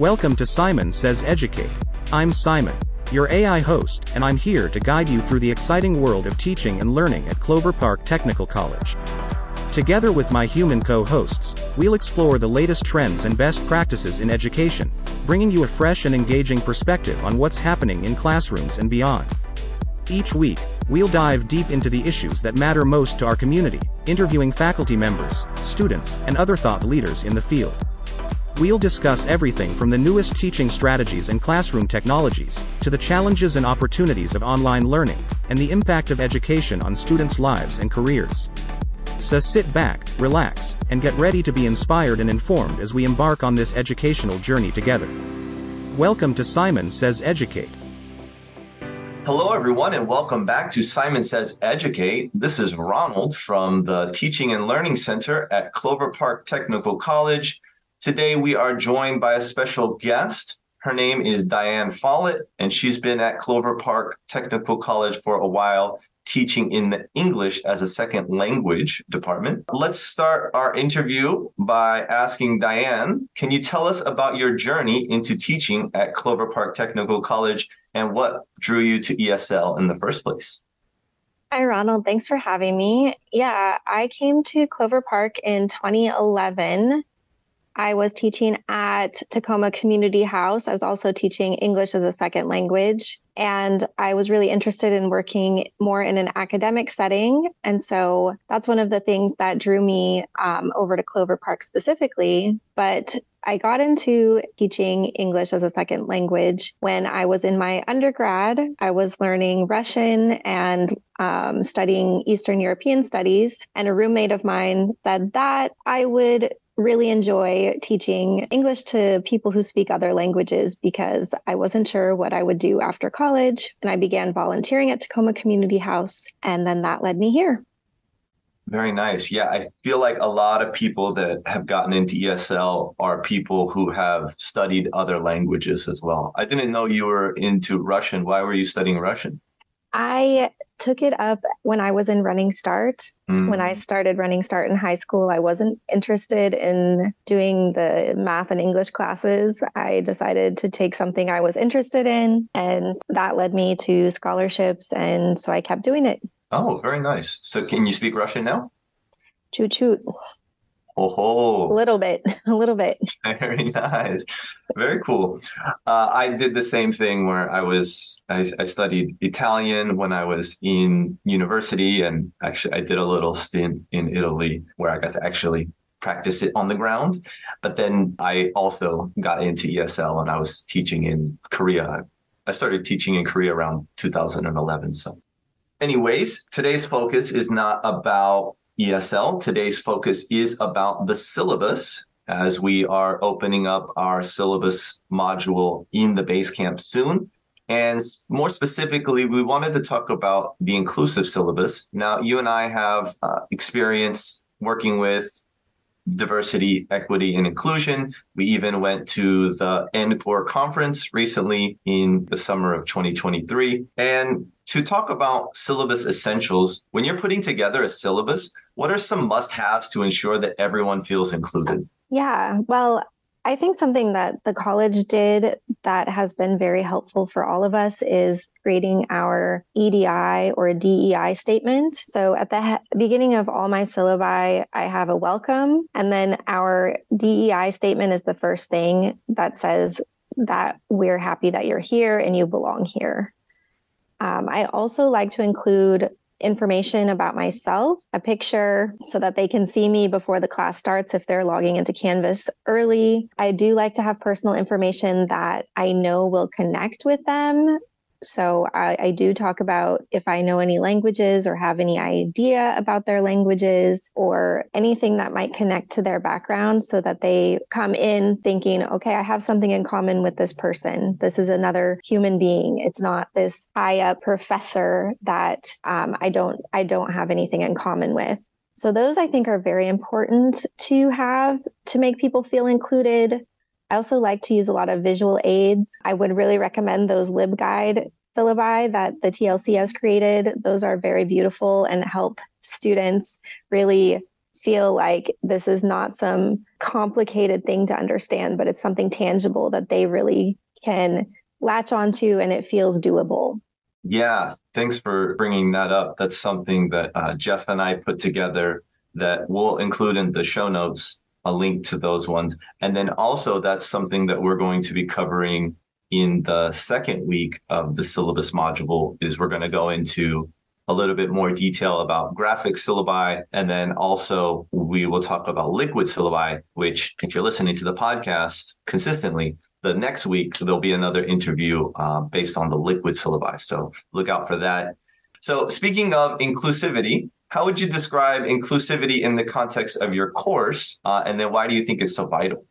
Welcome to Simon Says Educate. I'm Simon, your AI host, and I'm here to guide you through the exciting world of teaching and learning at Clover Park Technical College. Together with my human co-hosts, we'll explore the latest trends and best practices in education, bringing you a fresh and engaging perspective on what's happening in classrooms and beyond. Each week, we'll dive deep into the issues that matter most to our community, interviewing faculty members, students, and other thought leaders in the field. We'll discuss everything from the newest teaching strategies and classroom technologies, to the challenges and opportunities of online learning, and the impact of education on students' lives and careers. So sit back, relax, and get ready to be inspired and informed as we embark on this educational journey together. Welcome to Simon Says Educate. Hello, everyone, and welcome back to Simon Says Educate. This is Ronald from the Teaching and Learning Center at Clover Park Technical College. Today, we are joined by a special guest. Her name is Diane Follett, and she's been at Clover Park Technical College for a while, teaching in the English as a second language department. Let's start our interview by asking Diane, can you tell us about your journey into teaching at Clover Park Technical College and what drew you to ESL in the first place? Hi, Ronald. Thanks for having me. Yeah, I came to Clover Park in 2011. I was teaching at Tacoma Community House. I was also teaching English as a second language. And I was really interested in working more in an academic setting. And so that's one of the things that drew me um, over to Clover Park specifically. But I got into teaching English as a second language when I was in my undergrad. I was learning Russian and um, studying Eastern European studies. And a roommate of mine said that I would really enjoy teaching English to people who speak other languages because I wasn't sure what I would do after college. And I began volunteering at Tacoma Community House. And then that led me here. Very nice. Yeah, I feel like a lot of people that have gotten into ESL are people who have studied other languages as well. I didn't know you were into Russian. Why were you studying Russian? I took it up when I was in Running Start. Mm. When I started Running Start in high school, I wasn't interested in doing the math and English classes. I decided to take something I was interested in, and that led me to scholarships. And so I kept doing it. Oh, very nice. So can you speak Russian now? Choo choo. Oh, a little bit, a little bit. Very nice, very cool. Uh, I did the same thing where I was I, I, studied Italian when I was in university, and actually I did a little stint in Italy where I got to actually practice it on the ground. But then I also got into ESL, and I was teaching in Korea. I started teaching in Korea around 2011. So Anyways, today's focus is not about ESL. Today's focus is about the syllabus as we are opening up our syllabus module in the Basecamp soon. And more specifically, we wanted to talk about the inclusive syllabus. Now, you and I have uh, experience working with diversity, equity, and inclusion. We even went to the NCORE conference recently in the summer of 2023. And to talk about syllabus essentials, when you're putting together a syllabus, what are some must haves to ensure that everyone feels included? Yeah, well, I think something that the college did that has been very helpful for all of us is creating our EDI or DEI statement. So at the he- beginning of all my syllabi, I have a welcome, and then our DEI statement is the first thing that says that we're happy that you're here and you belong here. Um, I also like to include information about myself, a picture so that they can see me before the class starts if they're logging into Canvas early. I do like to have personal information that I know will connect with them so I, I, do talk about if I know any languages or have any idea about their languages or anything that might connect to their background so that they come in thinking, okay, I have something in common with this person. This is another human being. It's not this high up professor that um, I don't I don't have anything in common with. So those I think are very important to have to make people feel included I also like to use a lot of visual aids. I would really recommend those LibGuide syllabi that the TLC has created. Those are very beautiful and help students really feel like this is not some complicated thing to understand, but it's something tangible that they really can latch onto and it feels doable. Yeah, thanks for bringing that up. That's something that uh, Jeff and I put together that we'll include in the show notes a link to those ones. And then also that's something that we're going to be covering in the second week of the syllabus module is we're going to go into a little bit more detail about graphic syllabi. And then also we will talk about liquid syllabi, which if you're listening to the podcast consistently, the next week there'll be another interview uh, based on the liquid syllabi. So look out for that. So speaking of inclusivity, how would you describe inclusivity in the context of your course? Uh, and then why do you think it's so vital?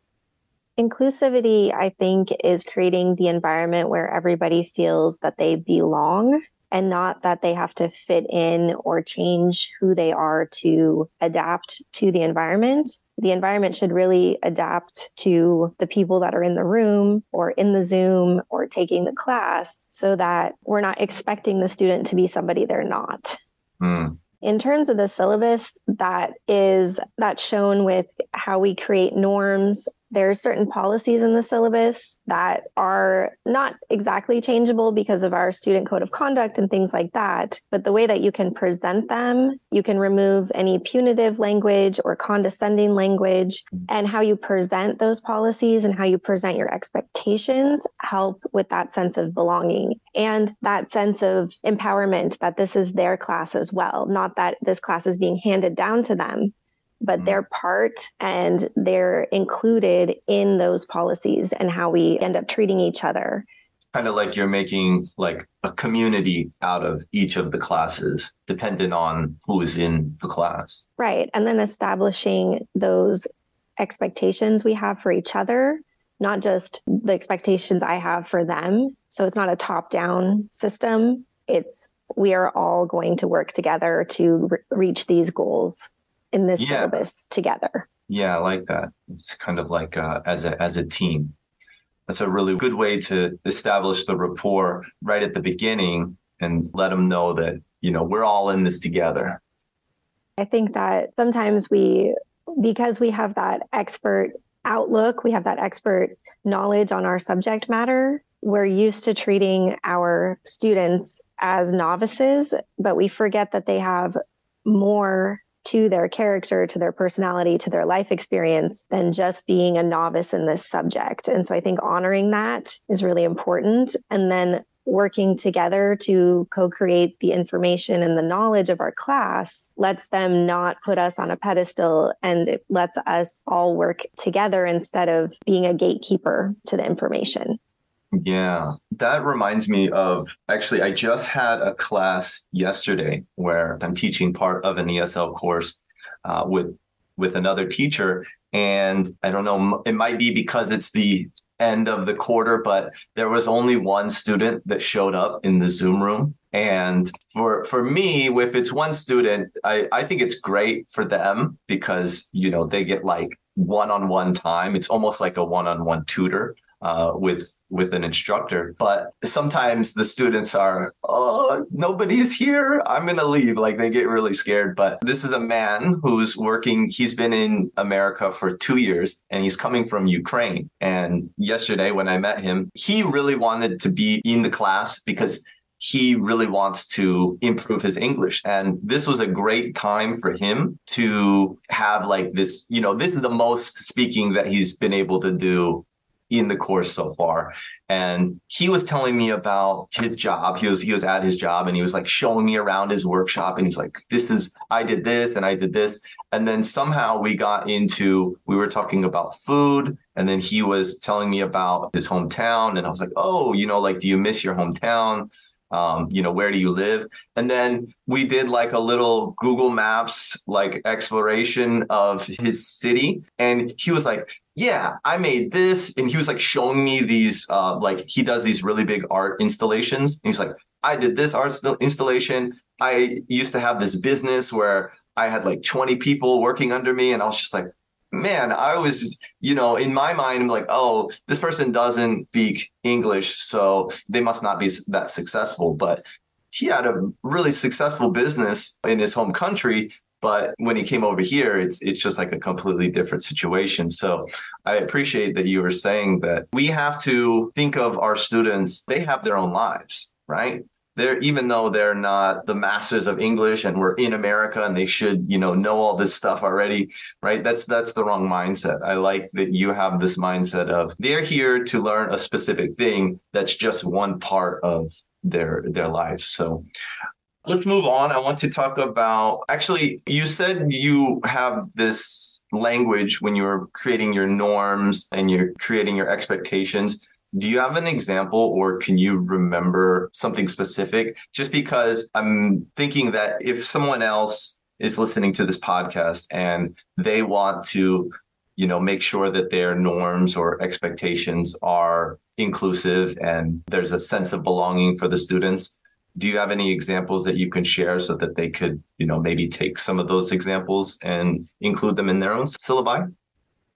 Inclusivity, I think, is creating the environment where everybody feels that they belong and not that they have to fit in or change who they are to adapt to the environment. The environment should really adapt to the people that are in the room or in the Zoom or taking the class so that we're not expecting the student to be somebody they're not. Mm. In terms of the syllabus, that is that's shown with how we create norms there are certain policies in the syllabus that are not exactly changeable because of our student code of conduct and things like that. But the way that you can present them, you can remove any punitive language or condescending language, and how you present those policies and how you present your expectations help with that sense of belonging and that sense of empowerment that this is their class as well, not that this class is being handed down to them, but mm-hmm. they're part and they're included in those policies and how we end up treating each other. Kind of like you're making like a community out of each of the classes dependent on who is in the class. Right and then establishing those expectations we have for each other not just the expectations i have for them. So it's not a top down system. It's we are all going to work together to re- reach these goals in this yeah. syllabus together. Yeah, I like that. It's kind of like uh, as a as a team. That's a really good way to establish the rapport right at the beginning and let them know that you know we're all in this together. I think that sometimes we because we have that expert outlook, we have that expert knowledge on our subject matter, we're used to treating our students as novices, but we forget that they have more to their character, to their personality, to their life experience than just being a novice in this subject. And so I think honoring that is really important. And then working together to co-create the information and the knowledge of our class lets them not put us on a pedestal and it lets us all work together instead of being a gatekeeper to the information. Yeah, that reminds me of actually, I just had a class yesterday where I'm teaching part of an ESL course uh, with with another teacher, and I don't know, it might be because it's the end of the quarter, but there was only one student that showed up in the Zoom room. And for for me, if it's one student, I, I think it's great for them because you know they get like one-on-one time. It's almost like a one-on-one tutor uh, with with an instructor. But sometimes the students are, oh, nobody's here. I'm going to leave. Like they get really scared. But this is a man who's working. He's been in America for two years and he's coming from Ukraine. And yesterday when I met him, he really wanted to be in the class because he really wants to improve his English. And this was a great time for him to have like this, you know, this is the most speaking that he's been able to do in the course so far. And he was telling me about his job. He was he was at his job and he was like showing me around his workshop and he's like, this is I did this and I did this. And then somehow we got into we were talking about food and then he was telling me about his hometown and I was like, "Oh, you know, like do you miss your hometown?" Um, you know, where do you live? And then we did like a little Google Maps like exploration of his city. And he was like, yeah, I made this. And he was like showing me these, uh, like he does these really big art installations. And he's like, I did this art installation. I used to have this business where I had like 20 people working under me. And I was just like, man, I was, you know, in my mind, I'm like, oh, this person doesn't speak English, so they must not be that successful. But he had a really successful business in his home country But when he came over here, it's it's just like a completely different situation. So I appreciate that you were saying that we have to think of our students, they have their own lives, right? They're even though they're not the masters of English and we're in America and they should, you know, know all this stuff already, right? That's that's the wrong mindset. I like that you have this mindset of they're here to learn a specific thing that's just one part of their their life. So let's move on. I want to talk about actually you said you have this language when you're creating your norms and you're creating your expectations do you have an example or can you remember something specific? Just because I'm thinking that if someone else is listening to this podcast and they want to, you know, make sure that their norms or expectations are inclusive and there's a sense of belonging for the students, do you have any examples that you can share so that they could, you know, maybe take some of those examples and include them in their own syllabi?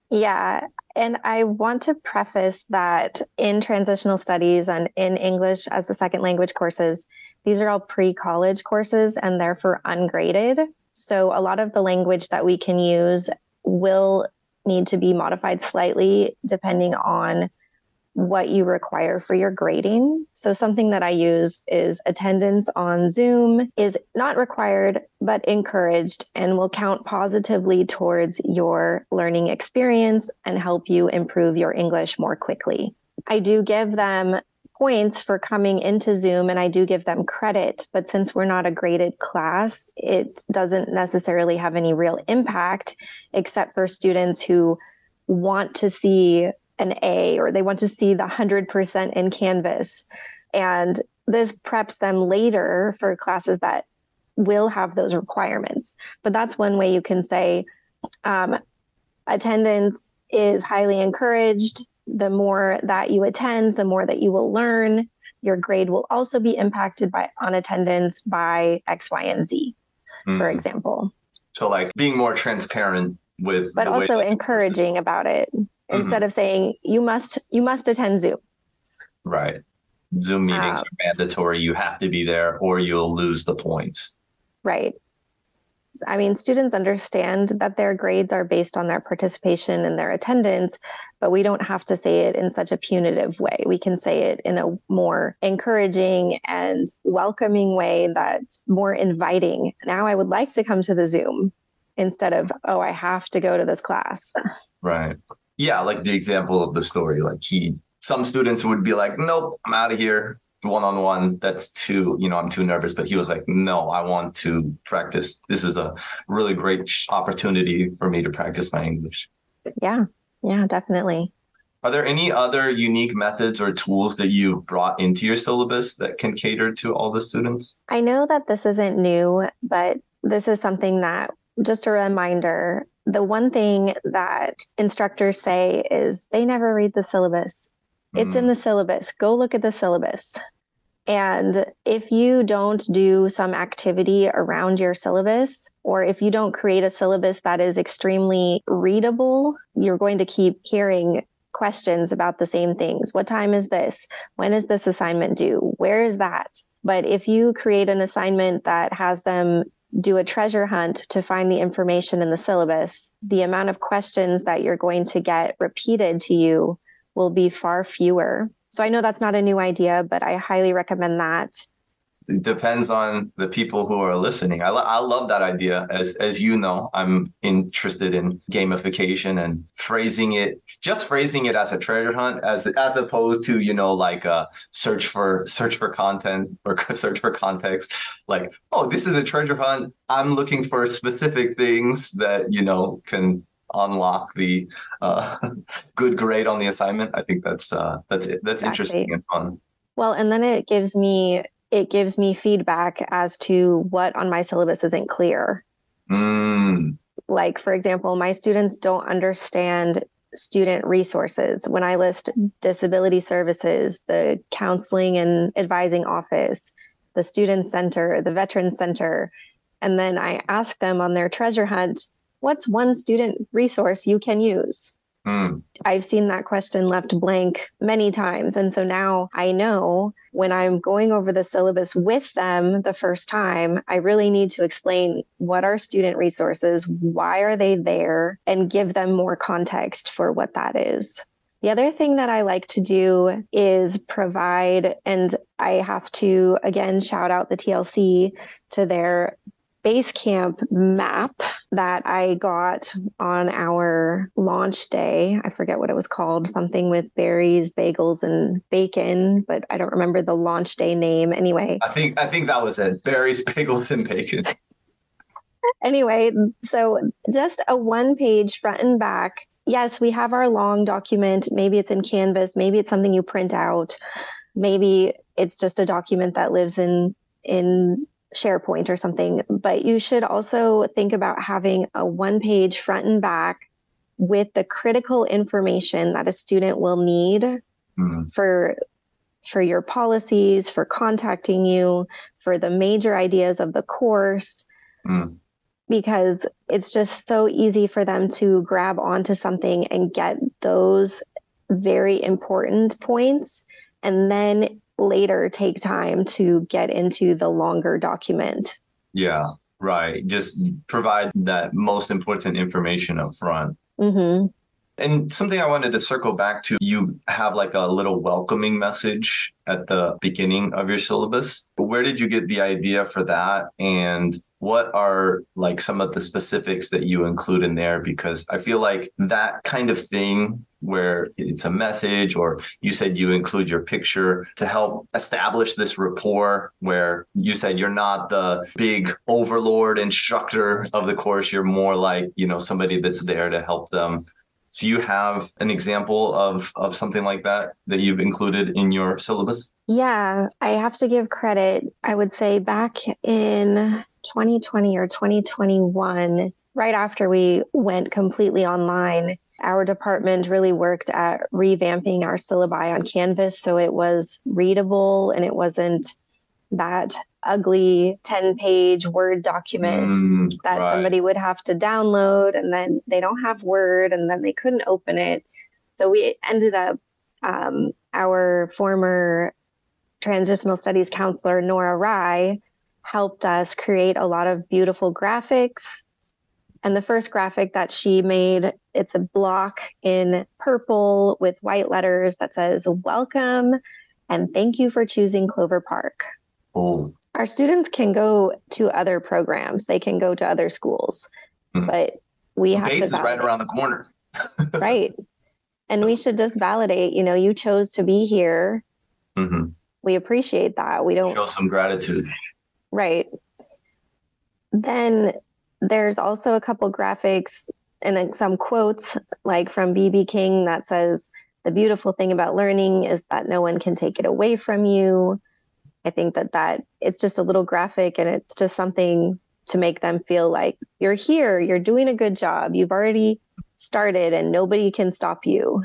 Yeah, and I want to preface that in transitional studies and in English as a second language courses, these are all pre college courses and therefore ungraded. So a lot of the language that we can use will need to be modified slightly depending on what you require for your grading. So something that I use is attendance on Zoom is not required, but encouraged and will count positively towards your learning experience and help you improve your English more quickly. I do give them points for coming into Zoom and I do give them credit, but since we're not a graded class, it doesn't necessarily have any real impact except for students who want to see an A or they want to see the 100% in Canvas. And this preps them later for classes that will have those requirements. But that's one way you can say um, attendance is highly encouraged. The more that you attend, the more that you will learn. Your grade will also be impacted by on attendance by X, Y, and Z, mm. for example. So, like being more transparent with, but also encouraging about it mm-hmm. instead of saying you must you must attend Zoom. Right. Zoom meetings um, are mandatory. You have to be there or you'll lose the points. Right. I mean, students understand that their grades are based on their participation and their attendance, but we don't have to say it in such a punitive way. We can say it in a more encouraging and welcoming way that's more inviting. Now I would like to come to the Zoom instead of, oh, I have to go to this class. Right yeah, like the example of the story, like he, some students would be like, nope, I'm out of here one on one. That's too, you know, I'm too nervous. But he was like, no, I want to practice. This is a really great opportunity for me to practice my English. Yeah, yeah, definitely. Are there any other unique methods or tools that you brought into your syllabus that can cater to all the students? I know that this isn't new, but this is something that just a reminder the one thing that instructors say is they never read the syllabus. It's mm. in the syllabus. Go look at the syllabus. And if you don't do some activity around your syllabus, or if you don't create a syllabus that is extremely readable, you're going to keep hearing questions about the same things. What time is this? When is this assignment due? Where is that? But if you create an assignment that has them do a treasure hunt to find the information in the syllabus, the amount of questions that you're going to get repeated to you will be far fewer. So I know that's not a new idea, but I highly recommend that it depends on the people who are listening. I, lo- I love that idea. As as you know, I'm interested in gamification and phrasing it, just phrasing it as a treasure hunt, as as opposed to you know like a search for search for content or search for context. Like, oh, this is a treasure hunt. I'm looking for specific things that you know can unlock the uh, good grade on the assignment. I think that's uh, that's that's exactly. interesting and fun. Well, and then it gives me it gives me feedback as to what on my syllabus isn't clear. Mm. Like, for example, my students don't understand student resources. When I list disability services, the counseling and advising office, the student center, the veteran center, and then I ask them on their treasure hunt, what's one student resource you can use? Mm. I've seen that question left blank many times. And so now I know when I'm going over the syllabus with them the first time, I really need to explain what are student resources, why are they there, and give them more context for what that is. The other thing that I like to do is provide, and I have to again shout out the TLC to their Basecamp map that I got on our launch day. I forget what it was called, something with berries, bagels, and bacon, but I don't remember the launch day name. Anyway, I think I think that was it. Berries, bagels, and bacon. anyway, so just a one page front and back. Yes, we have our long document. Maybe it's in Canvas, maybe it's something you print out. Maybe it's just a document that lives in in SharePoint or something, but you should also think about having a one page front and back with the critical information that a student will need mm-hmm. for for your policies, for contacting you, for the major ideas of the course. Mm. Because it's just so easy for them to grab onto something and get those very important points. And then later take time to get into the longer document. Yeah, right. Just provide that most important information up front. Mm-hmm. And something I wanted to circle back to, you have like a little welcoming message at the beginning of your syllabus. Where did you get the idea for that? And what are like some of the specifics that you include in there? Because I feel like that kind of thing where it's a message or you said you include your picture to help establish this rapport where you said you're not the big overlord instructor of the course you're more like you know somebody that's there to help them do you have an example of of something like that that you've included in your syllabus? Yeah i have to give credit. I would say back in 2020 or 2021 right after we went completely online our department really worked at revamping our syllabi on Canvas so it was readable and it wasn't that ugly 10 page Word document mm, that right. somebody would have to download and then they don't have Word and then they couldn't open it. So we ended up, um, our former transitional studies counselor, Nora Rye, helped us create a lot of beautiful graphics and the first graphic that she made, it's a block in purple with white letters that says, Welcome and thank you for choosing Clover Park. Oh. Our students can go to other programs, they can go to other schools, mm-hmm. but we have Bates to. is right around the corner. right. And so. we should just validate, you know, you chose to be here. Mm-hmm. We appreciate that. We don't show some gratitude. Right. Then there's also a couple graphics and some quotes like from BB King that says, the beautiful thing about learning is that no one can take it away from you. I think that that it's just a little graphic and it's just something to make them feel like you're here, you're doing a good job, you've already started and nobody can stop you.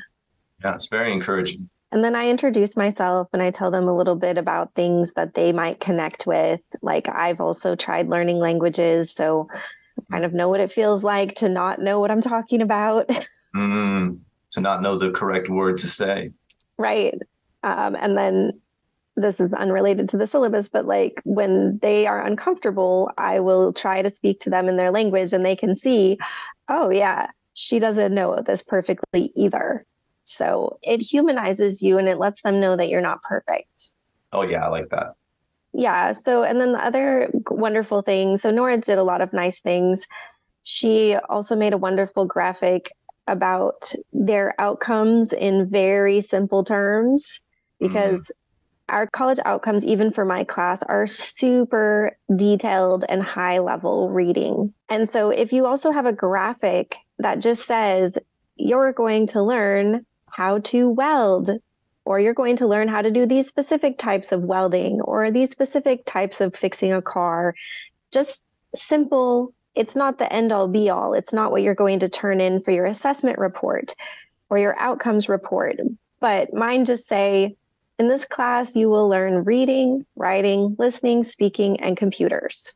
Yeah, it's very encouraging. And then I introduce myself and I tell them a little bit about things that they might connect with. Like I've also tried learning languages, so kind of know what it feels like to not know what I'm talking about. Mm, to not know the correct word to say. Right. Um, and then this is unrelated to the syllabus, but like when they are uncomfortable, I will try to speak to them in their language and they can see, oh, yeah, she doesn't know this perfectly either. So it humanizes you and it lets them know that you're not perfect. Oh, yeah, I like that yeah. So, and then the other wonderful thing so, Nora did a lot of nice things. She also made a wonderful graphic about their outcomes in very simple terms because mm-hmm. Our college outcomes, even for my class, are super detailed and high level reading. And so, if you also have a graphic that just says, you're going to learn how to weld or you're going to learn how to do these specific types of welding or these specific types of fixing a car. Just simple. It's not the end all be all. It's not what you're going to turn in for your assessment report or your outcomes report. But mine just say, in this class, you will learn reading, writing, listening, speaking, and computers.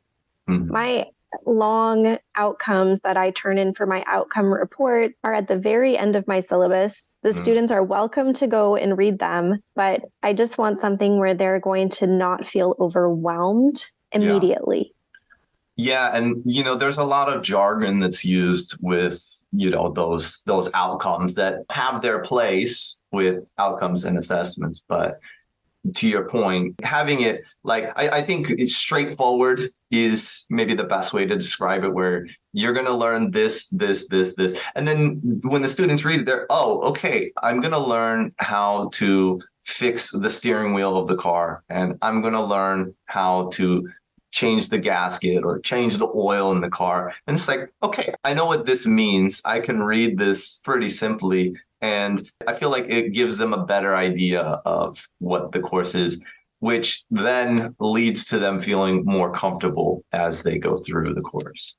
Mm-hmm. My long outcomes that I turn in for my outcome report are at the very end of my syllabus. The mm. students are welcome to go and read them, but I just want something where they're going to not feel overwhelmed immediately. Yeah. yeah. and you know, there's a lot of jargon that's used with, you know, those those outcomes that have their place with outcomes and assessments, but to your point, having it like I, I think it's straightforward is maybe the best way to describe it, where you're going to learn this, this, this, this. And then when the students read it, they're, oh, okay, I'm going to learn how to fix the steering wheel of the car. And I'm going to learn how to change the gasket or change the oil in the car. And it's like, okay, I know what this means. I can read this pretty simply and I feel like it gives them a better idea of what the course is, which then leads to them feeling more comfortable as they go through the course.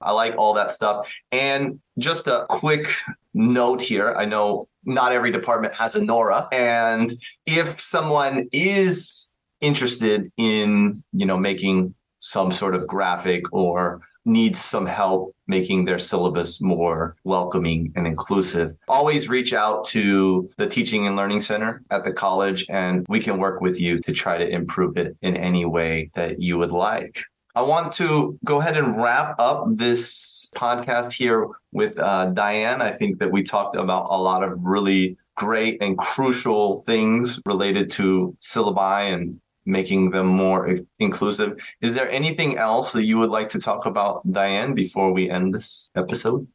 I like all that stuff. And just a quick note here. I know not every department has a Nora. And if someone is interested in, you know, making some sort of graphic or needs some help making their syllabus more welcoming and inclusive, always reach out to the Teaching and Learning Center at the college and we can work with you to try to improve it in any way that you would like. I want to go ahead and wrap up this podcast here with uh, Diane. I think that we talked about a lot of really great and crucial things related to syllabi and making them more inclusive. Is there anything else that you would like to talk about, Diane, before we end this episode?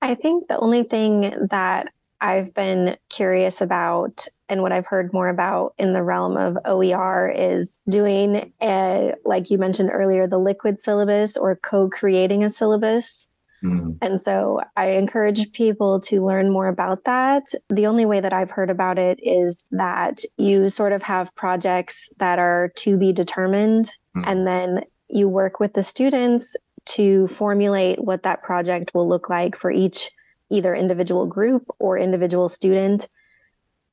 I think the only thing that I've been curious about and what I've heard more about in the realm of OER is doing a, like you mentioned earlier, the liquid syllabus or co-creating a syllabus Mm. And so I encourage people to learn more about that. The only way that I've heard about it is that you sort of have projects that are to be determined, mm. and then you work with the students to formulate what that project will look like for each either individual group or individual student.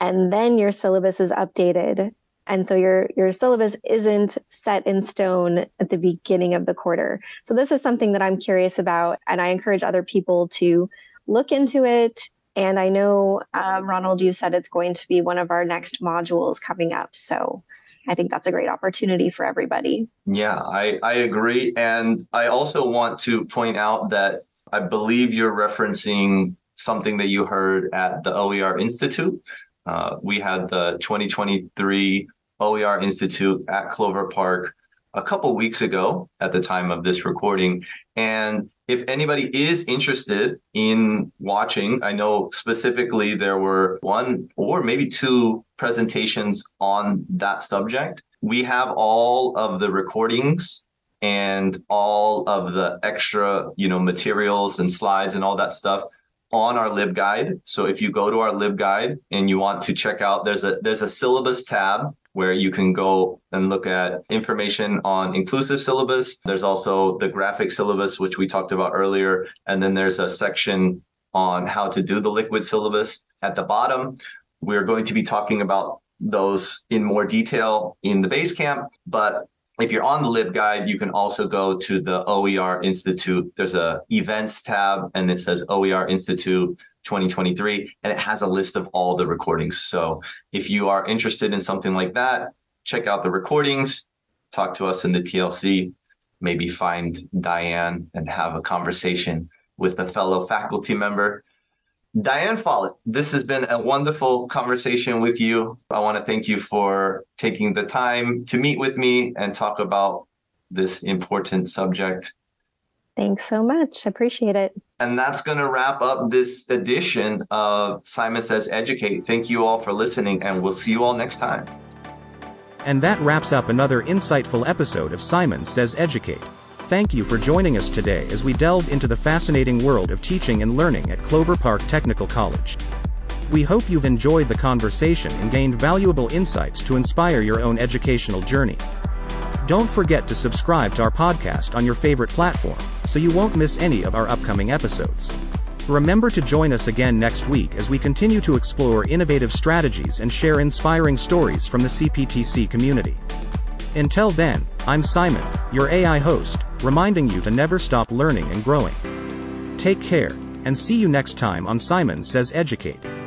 And then your syllabus is updated and so your your syllabus isn't set in stone at the beginning of the quarter so this is something that i'm curious about and i encourage other people to look into it and i know um, ronald you said it's going to be one of our next modules coming up so I think that's a great opportunity for everybody. Yeah, I, I agree. And I also want to point out that I believe you're referencing something that you heard at the OER Institute. Uh, we had the 2023 OER Institute at Clover Park a couple weeks ago at the time of this recording. And if anybody is interested in watching, I know specifically there were one or maybe two presentations on that subject. We have all of the recordings and all of the extra, you know, materials and slides and all that stuff on our libguide. So if you go to our libguide and you want to check out, there's a there's a syllabus tab where you can go and look at information on inclusive syllabus. There's also the graphic syllabus, which we talked about earlier. And then there's a section on how to do the liquid syllabus at the bottom. We're going to be talking about those in more detail in the base camp, but if you're on the libguide, you can also go to the OER Institute. There's a events tab and it says OER Institute 2023, and it has a list of all the recordings. So if you are interested in something like that, check out the recordings, talk to us in the TLC, maybe find Diane and have a conversation with a fellow faculty member. Diane Follett, this has been a wonderful conversation with you. I want to thank you for taking the time to meet with me and talk about this important subject. Thanks so much. Appreciate it. And that's going to wrap up this edition of Simon Says Educate. Thank you all for listening, and we'll see you all next time. And that wraps up another insightful episode of Simon Says Educate. Thank you for joining us today as we delved into the fascinating world of teaching and learning at Clover Park Technical College. We hope you've enjoyed the conversation and gained valuable insights to inspire your own educational journey. Don't forget to subscribe to our podcast on your favorite platform, so you won't miss any of our upcoming episodes. Remember to join us again next week as we continue to explore innovative strategies and share inspiring stories from the CPTC community. Until then, I'm Simon, your AI host, reminding you to never stop learning and growing. Take care, and see you next time on Simon Says Educate.